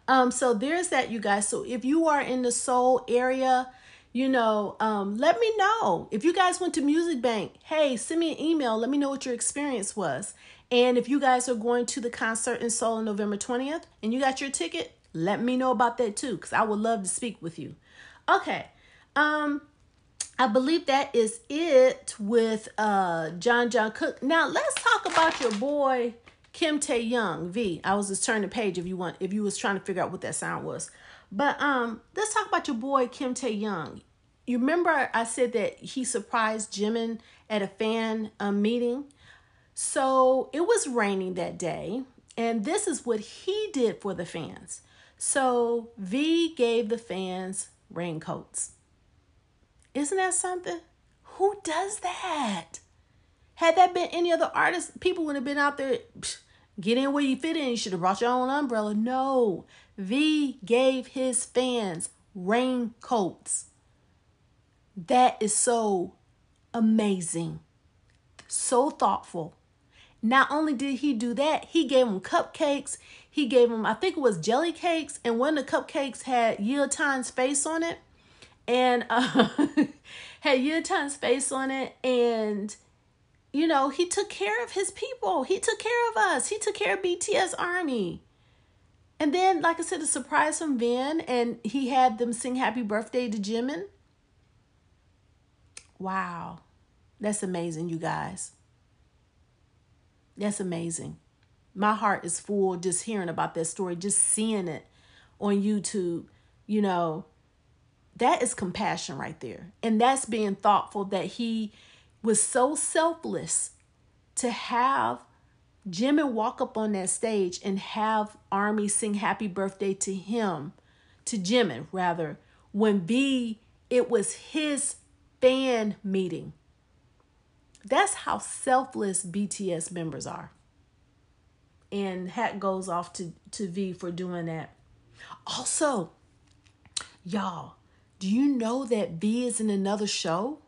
Um, so there's that, you guys. So if you are in the Seoul area, you know, um, let me know. If you guys went to Music Bank, hey, send me an email. Let me know what your experience was. And if you guys are going to the concert in Seoul on November 20th and you got your ticket, let me know about that too, because I would love to speak with you. Okay. Um, I believe that is it with uh Jeon Jungkook. Now let's talk about your boy Kim Taehyung V. I was just turning the page if you want if you was trying to figure out what that sound was. But um let's talk about your boy Kim Taehyung. You remember I said that he surprised Jimin at a fan um, meeting? So it was raining that day, and this is what he did for the fans. So V gave the fans raincoats. Isn't that something? Who does that? Had that been any other artist, people would have been out there, get in where you fit in. You should have brought your own umbrella. No. V gave his fans raincoats. That is so amazing. So thoughtful. Not only did he do that, he gave them cupcakes. He gave them, I think it was jelly cakes, and one of the cupcakes had Yeotan's face on it, and uh, had Yeotan's face on it, and you know he took care of his people. He took care of us. He took care of BTS Army. And then, like I said, a surprise from Vin, and he had them sing "Happy Birthday" to Jimin. Wow, that's amazing, you guys. That's amazing. My heart is full just hearing about that story, just seeing it on YouTube. You know, that is compassion right there. And that's being thoughtful that he was so selfless to have Jimin walk up on that stage and have Army sing happy birthday to him, to Jimin rather, when V, it was his fan meeting. That's how selfless BTS members are. And hat goes off to, to V for doing that. Also, y'all, Do you know that V is in another show?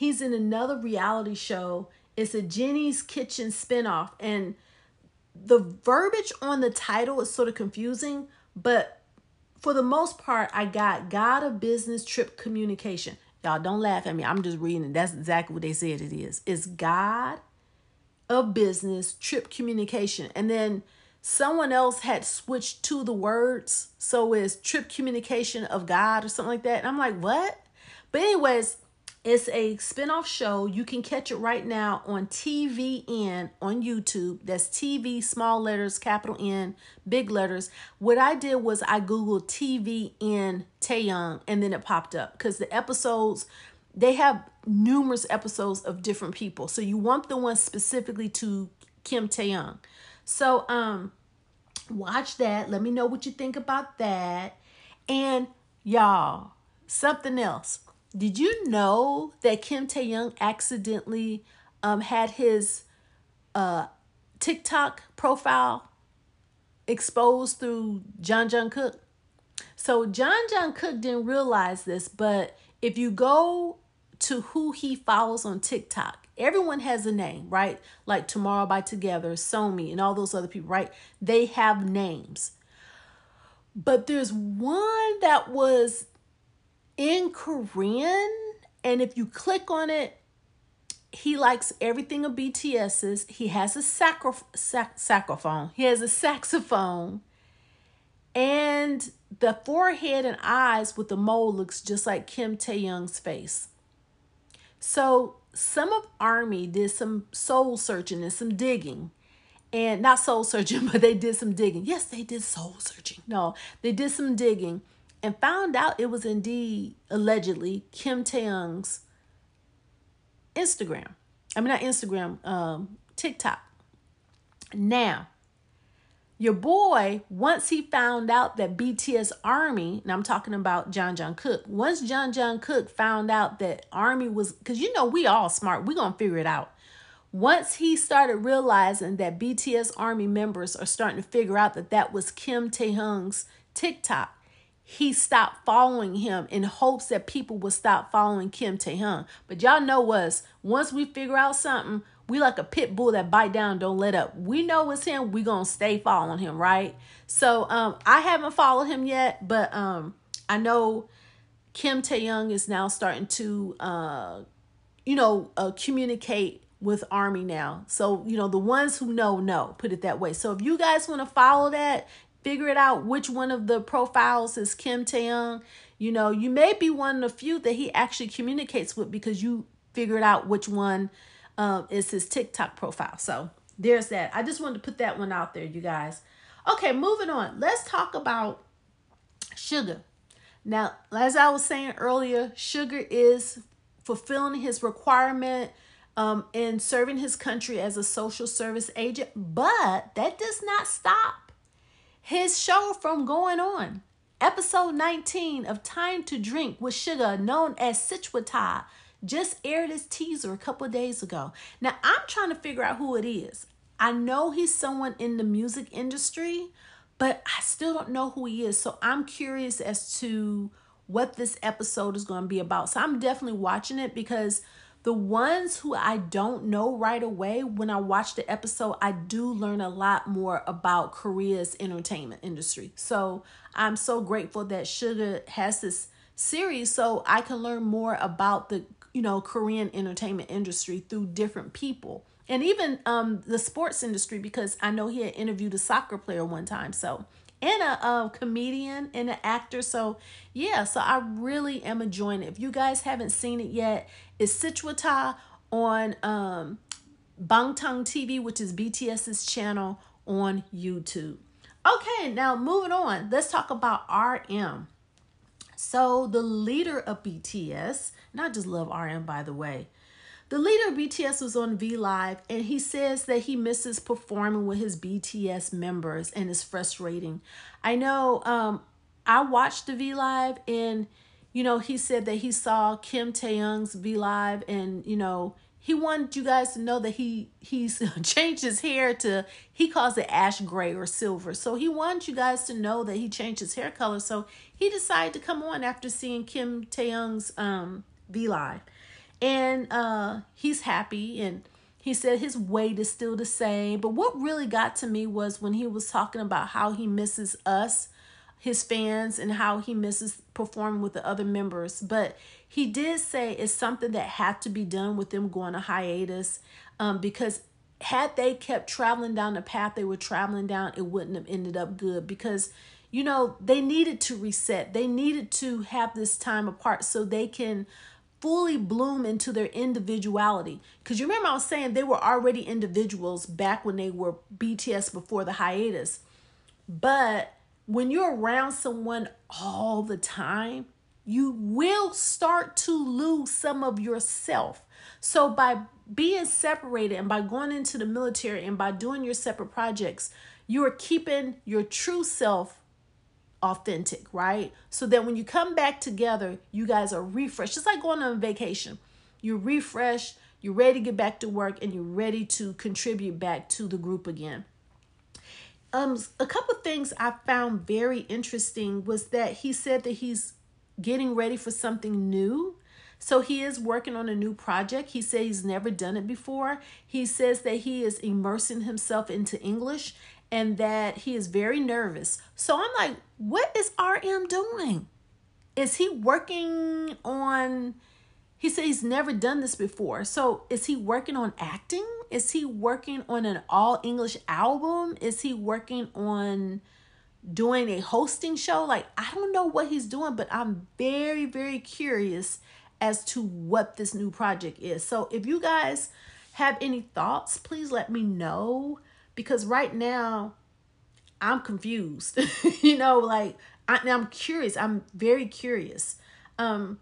He's in another reality show. It's a Jinny's Kitchen spinoff. And the verbiage on the title is sort of confusing, but for the most part, I got God of Business Trip Communication. Y'all don't laugh at me. I'm just reading it. That's exactly what they said it is. It's God of Business Trip Communication. And then someone else had switched to the words. So it's Trip Communication of God or something like that. And I'm like, what? But, anyways, it's a spinoff show. You can catch it right now on TVN on YouTube. That's TV, small letters, capital N, big letters. What I did was I Googled TVN Taehyung and then it popped up because the episodes, they have numerous episodes of different people. So you want the one specifically to Kim Taehyung. So um watch that. Let me know what you think about that. And y'all, something else did you know that Kim Taehyung accidentally um, had his uh, TikTok profile exposed through Jeon Jungkook? So John John Cook didn't realize this, but if you go to who he follows on TikTok, everyone has a name, right? Like Tomorrow by Together, Somi, and all those other people, right? They have names. But there's one that was in Korean, and if you click on it, he likes everything of BTS's. He has a sacro- sac- saxophone. He has a saxophone. And the forehead and eyes with the mole looks just like Kim Taehyung's face. So some of Army did some soul searching and some digging. And not soul searching, but they did some digging. Yes, they did soul searching. No, they did some digging and found out it was indeed allegedly Kim Taehyung's Instagram. I mean, not Instagram, um, TikTok. Now, your boy, once he found out that BTS Army, and I'm talking about Jeon Jungkook, once Jeon Jungkook found out that Army was, because you know, we all smart, we going to figure it out. Once he started realizing that BTS Army members are starting to figure out that that was Kim Taehyung's TikTok, he stopped following him in hopes that people would stop following Kim Taehyung. But y'all know us. Once we figure out something, we like a pit bull that bite down, don't let up. We know it's him. We gonna stay following him, right? So um, I haven't followed him yet, but um, I know Kim Taehyung is now starting to, uh, you know, uh, communicate with Army now. So you know the ones who know know. Put it that way. So if you guys want to follow that, figure it out which one of the profiles is Kim Taehyung. You know, you may be one of the few that he actually communicates with because you figured out which one um, is his TikTok profile. So there's that. I just wanted to put that one out there, you guys. Okay, moving on. Let's talk about Suga. Now, as I was saying earlier, Suga is fulfilling his requirement um, in serving his country as a social service agent, but that does not stop his show from going on. Episode 19 of Time to Drink with Suga, known as Suchwita, just aired his teaser a couple days ago. Now, I'm trying to figure out who it is. I know he's someone in the music industry, but I still don't know who he is. So I'm curious as to what this episode is going to be about. So I'm definitely watching it because the ones who I don't know right away, when I watch the episode, I do learn a lot more about Korea's entertainment industry. So I'm so grateful that Suga has this series so I can learn more about the you know Korean entertainment industry through different people and even um the sports industry because I know he had interviewed a soccer player one time. So and a, a comedian and an actor. So yeah, so I really am enjoying it. If you guys haven't seen it yet, it's Suchwita on um Bangtan TV, which is BTS's channel on YouTube. Okay, now moving on, let's talk about RM. So the leader of BTS, and I just love RM by the way, the leader of BTS was on V Live and he says that he misses performing with his BTS members and it's frustrating. I know um I watched the V Live and you know he said that he saw Kim Taehyung's V Live and you know he wanted you guys to know that he he's changed his hair to he calls it ash gray or silver. So he wanted you guys to know that he changed his hair color. So he decided to come on after seeing Kim Taehyung's um V Live. And uh he's happy and he said his weight is still the same. But what really got to me was when he was talking about how he misses us, his fans, and how he misses performing with the other members. But he did say it's something that had to be done with them going to hiatus um, because had they kept traveling down the path they were traveling down, it wouldn't have ended up good because you know they needed to reset they needed to have this time apart so they can fully bloom into their individuality because you remember i was saying they were already individuals back when they were bts before the hiatus but when you're around someone all the time you will start to lose some of yourself. So, by being separated and by going into the military and by doing your separate projects, you are keeping your true self authentic, right? So that when you come back together, you guys are refreshed. It's like going on vacation. You're refreshed, you're ready to get back to work, and you're ready to contribute back to the group again. Um, a couple things I found very interesting was that he said that he's getting ready for something new. So he is working on a new project. He said he's never done it before. He says that he is immersing himself into English and that he is very nervous. So I'm like, what is RM doing? Is he working on he said he's never done this before. So is he working on acting? Is he working on an all English album? Is he working on doing a hosting show. Like, I don't know what he's doing, but I'm very, very curious as to what this new project is. So, if you guys have any thoughts, please let me know because right now I'm confused. you know, like I, am curious. I'm very curious. Um,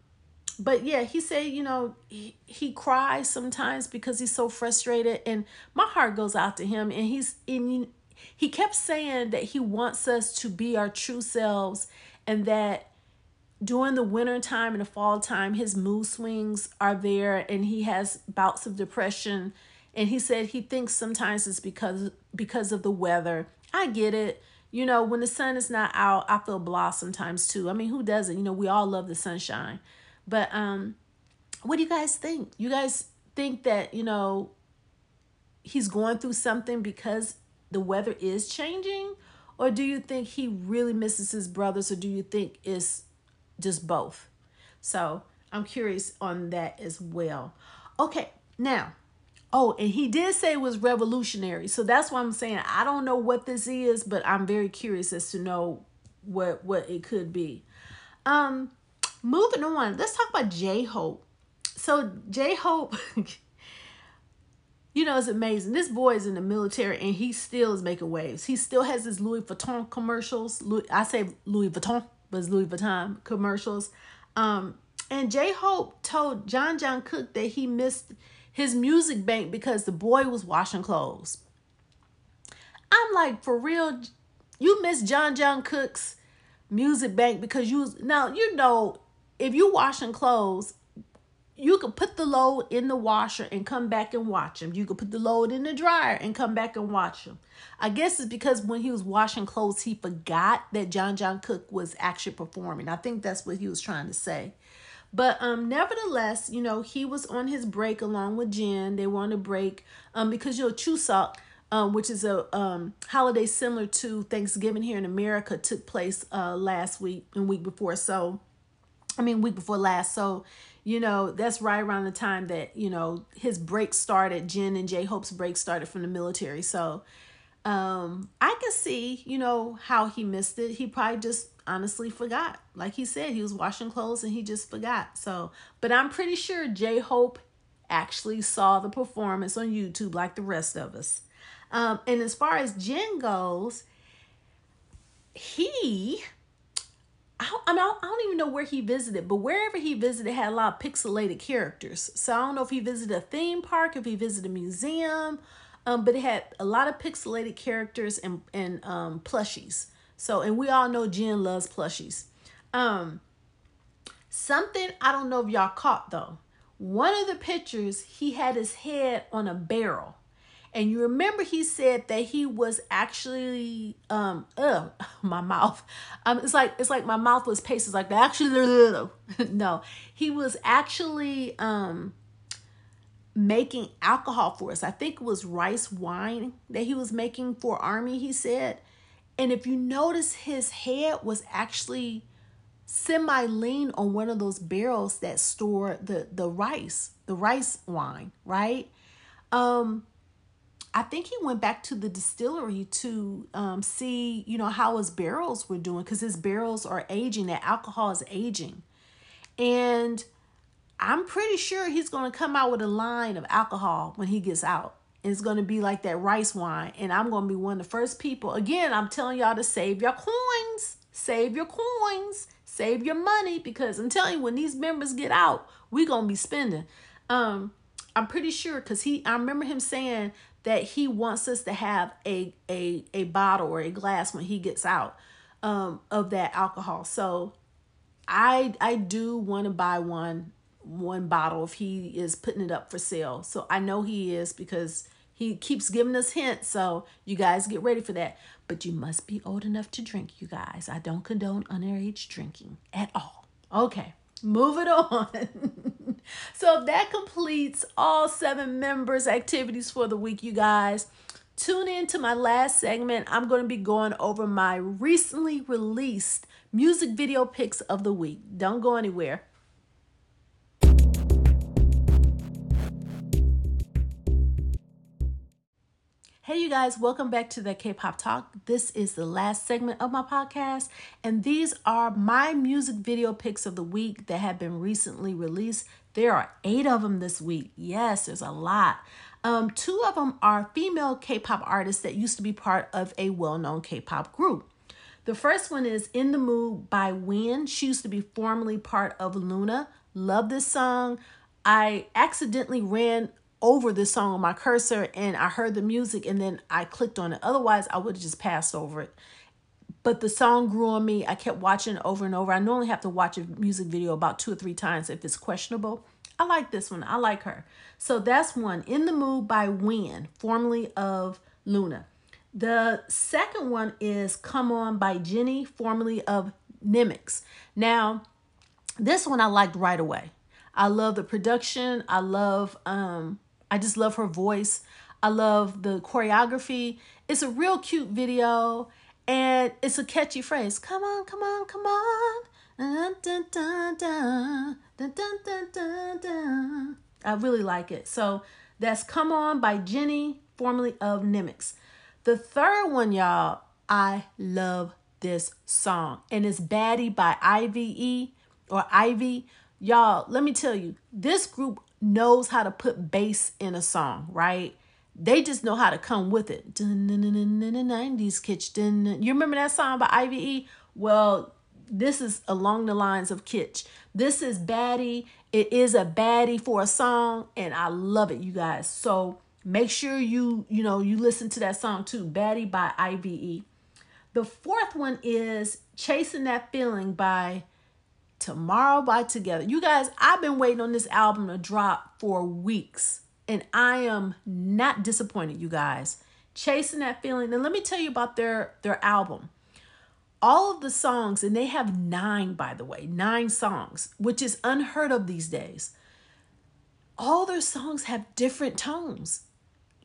but yeah, he said, you know, he, he cries sometimes because he's so frustrated, and my heart goes out to him. And he's in he kept saying that he wants us to be our true selves and that during the winter time and the fall time his mood swings are there and he has bouts of depression and he said he thinks sometimes it's because because of the weather. I get it. You know when the sun is not out i feel blah sometimes too. I mean who doesn't? You know we all love the sunshine. But um what do you guys think? You guys think that you know he's going through something because the weather is changing? Or do you think he really misses his brothers, or do you think it's just both? So I'm curious on that as well. Okay, now, oh, and he did say it was revolutionary. So that's why I'm saying I don't know what this is, but I'm very curious as to know what what it could be. Um, moving on, let's talk about J Hope. So J Hope you know, it's amazing. This boy is in the military and he still is making waves. He still has his Louis Vuitton commercials. Louis, I say Louis Vuitton, but it's Louis Vuitton commercials. Um, and J Hope told Jeon Jungkook that he missed his music bank because the boy was washing clothes. I'm like, for real, you miss Jeon Jungkook's music bank because you now you know if you washing clothes you could put the load in the washer and come back and watch him. You could put the load in the dryer and come back and watch him. I guess it's because when he was washing clothes, he forgot that Jeon Jungkook was actually performing. I think that's what he was trying to say. But um, nevertheless, you know, he was on his break along with Jin. They were on a break um, because, you know, Chuseok, um, which is a um, holiday similar to Thanksgiving here in America, took place uh, last week and week before. So, I mean, week before last. So, you know, that's right around the time that, you know, his break started, Jin and J Hope's break started from the military. So um, I can see, you know, how he missed it. He probably just honestly forgot. Like he said, he was washing clothes and he just forgot. So, but I'm pretty sure J Hope actually saw the performance on YouTube like the rest of us. Um, and as far as Jin goes, he I, I, mean, I don't even know where he visited, but wherever he visited had a lot of pixelated characters. So I don't know if he visited a theme park, if he visited a museum, um, but it had a lot of pixelated characters and and um, plushies. So and we all know Jin loves plushies. Um, something I don't know if y'all caught though one of the pictures, he had his head on a barrel. And you remember he said that he was actually um ugh, my mouth. Um it's like it's like my mouth was pasted like. Actually no. He was actually um making alcohol for us. I think it was rice wine that he was making for army, he said. And if you notice his head was actually semi lean on one of those barrels that store the the rice, the rice wine, right? Um I think he went back to the distillery to um, see, you know, how his barrels were doing because his barrels are aging. That alcohol is aging, and I'm pretty sure he's going to come out with a line of alcohol when he gets out. It's going to be like that rice wine, and I'm going to be one of the first people. Again, I'm telling y'all to save your coins, save your coins save your money because I'm telling you, when these members get out, we're gonna be spending. Um, I'm pretty sure because he, I remember him saying that he wants us to have a a a bottle or a glass when he gets out um, of that alcohol. So I I do want to buy one one bottle if he is putting it up for sale. So I know he is because he keeps giving us hints. So you guys get ready for that but you must be old enough to drink, you guys. I don't condone underage drinking at all. Okay, move it on. so that completes all seven members' activities for the week, you guys. Tune in to my last segment. I'm going to be going over my recently released music video picks of the week. Don't go anywhere. Hey, you guys, welcome back to the K pop talk. This is the last segment of my podcast, and these are my music video picks of the week that have been recently released. There are eight of them this week. Yes, there's a lot. Um, two of them are female K pop artists that used to be part of a well known K pop group. The first one is In the Mood by Wheein. She used to be formerly part of Luna. Love this song. I accidentally ran over this song on my cursor and I heard the music and then I clicked on it. Otherwise, I would have just passed over it. But the song grew on me. I kept watching over and over. I normally have to watch a music video about two or three times if it's questionable. I like this one. I like her. So that's one. In the Mood by Wheein, formerly of Luna. The second one is Come On by Jini, formerly of NMIXX. Now, this one I liked right away. I love the production. I love um I just love her voice. I love the choreography. It's a real cute video and it's a catchy phrase. Come on, come on, come on. Dun, dun, dun, dun, dun, dun, dun, dun. I really like it. So that's Come On by Jini, formerly of NMIXX. The third one, y'all, I love this song. And it's Baddie by IVE or Ivy. Y'all, let me tell you, this group knows how to put bass in a song, right? They just know how to come with it. 90s Kitsch. You remember that song by IVE? Well, this is along the lines of Kitsch. This is Baddie. It is a baddie for a song, and I love it, you guys. So make sure you, you know, you listen to that song too. Baddie by IVE. The fourth one is Chasing That Feeling by Tomorrow by Together. You guys, I've been waiting on this album to drop for weeks, and I am not disappointed, you guys. Chasing that feeling. And let me tell you about their their album. All of the songs, and they have nine, by the way, nine songs, which is unheard of these days. All their songs have different tones.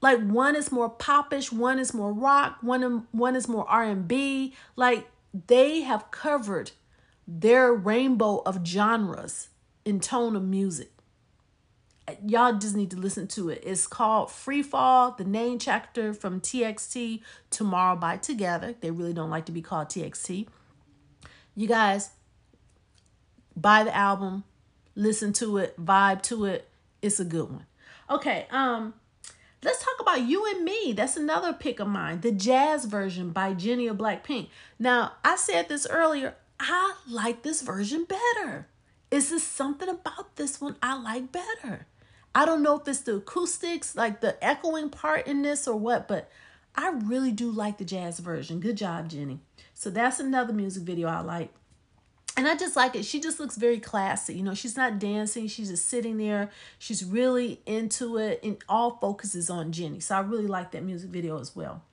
Like one is more popish, one is more rock, one one is more R&B. Like they have covered their rainbow of genres in tone of music. Y'all just need to listen to it. It's called Free Fall, the name chapter from TXT Tomorrow by Together. They really don't like to be called TXT. You guys buy the album, listen to it, vibe to it. It's a good one. Okay, um, let's talk about You and Me. That's another pick of mine, the jazz version by Jennie of Blackpink. Now, I said this earlier. I like this version better. Is there something about this one I like better? I don't know if it's the acoustics, like the echoing part in this or what, but I really do like the jazz version. Good job, Jennie. So that's another music video I like. and I just like it. She just looks very classy. You know, she's not dancing. She's just sitting there. She's really into it, and all focuses on Jennie. So I really like that music video as well.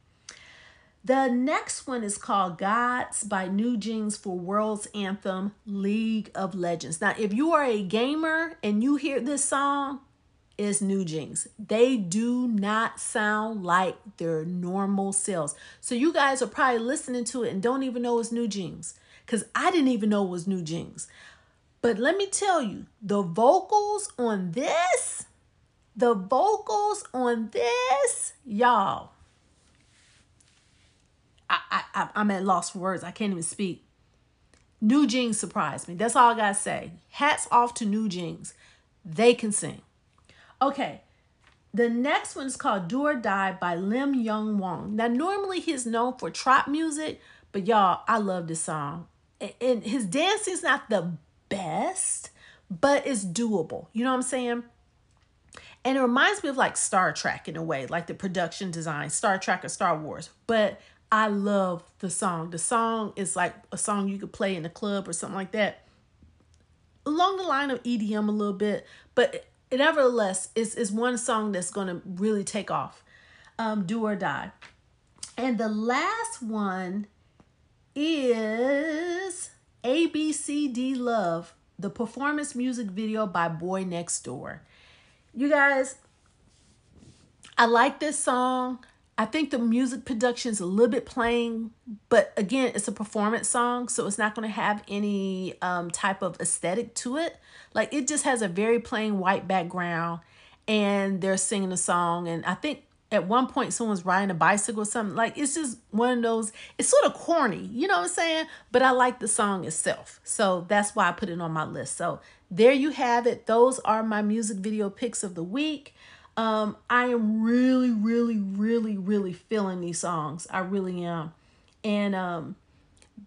The next one is called Gods by New Jeans for World's Anthem League of Legends. Now, if you are a gamer and you hear this song, it's New Jeans. They do not sound like their normal selves. So you guys are probably listening to it and don't even know it's New Jeans because I didn't even know it was New Jeans. But let me tell you, the vocals on this, the vocals on this, y'all, I, I, I'm at loss for words. I can't even speak. New Jeans surprised me. That's all I gotta say. Hats off to New Jeans. They can sing. Okay, the next one is called Do or Die by Lim Young Woong. Now, normally he's known for trap music, but y'all, I love this song and his dancing's not the best, but it's doable. You know what I'm saying? And it reminds me of like Star Trek in a way, like the production design, Star Trek or Star Wars. But I love the song. The song is like a song you could play in a club or something like that. Along the line of EDM a little bit, but nevertheless, it's, it's one song that's going to really take off. Um, Do or Die. And the last one is ABCD Love, the performance music video by Boy Next Door. You guys, I like this song. I think the music production is a little bit plain, but again, it's a performance song, so it's not going to have any um, type of aesthetic to it. Like it just has a very plain white background, and they're singing a song. And I think at one point someone's riding a bicycle or something. Like it's just one of those, it's sort of corny, you know what I'm saying? But I like the song itself. So that's why I put it on my list. So there you have it. Those are my music video picks of the week. Um, I am really, really, really, really feeling these songs. I really am. And um,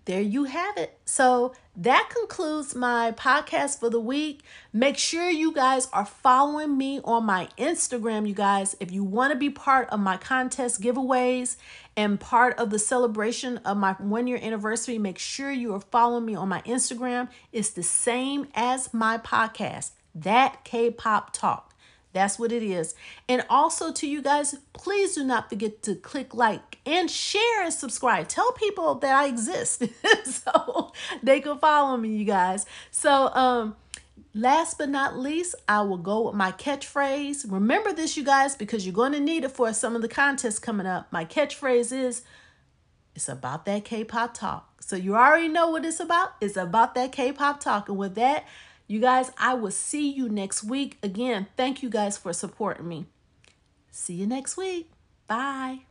there you have it. So that concludes my podcast for the week. Make sure you guys are following me on my Instagram, you guys. If you want to be part of my contest giveaways and part of the celebration of my one year anniversary, make sure you are following me on my Instagram. It's the same as my podcast, That K Pop Talk. That's what it is. And also to you guys, please do not forget to click like and share and subscribe. Tell people that I exist so they can follow me, you guys. So, um, last but not least, I will go with my catchphrase. Remember this, you guys, because you're going to need it for some of the contests coming up. My catchphrase is it's about that K pop talk. So, you already know what it's about. It's about that K pop talk. And with that, you guys, I will see you next week. Again, thank you guys for supporting me. See you next week. Bye.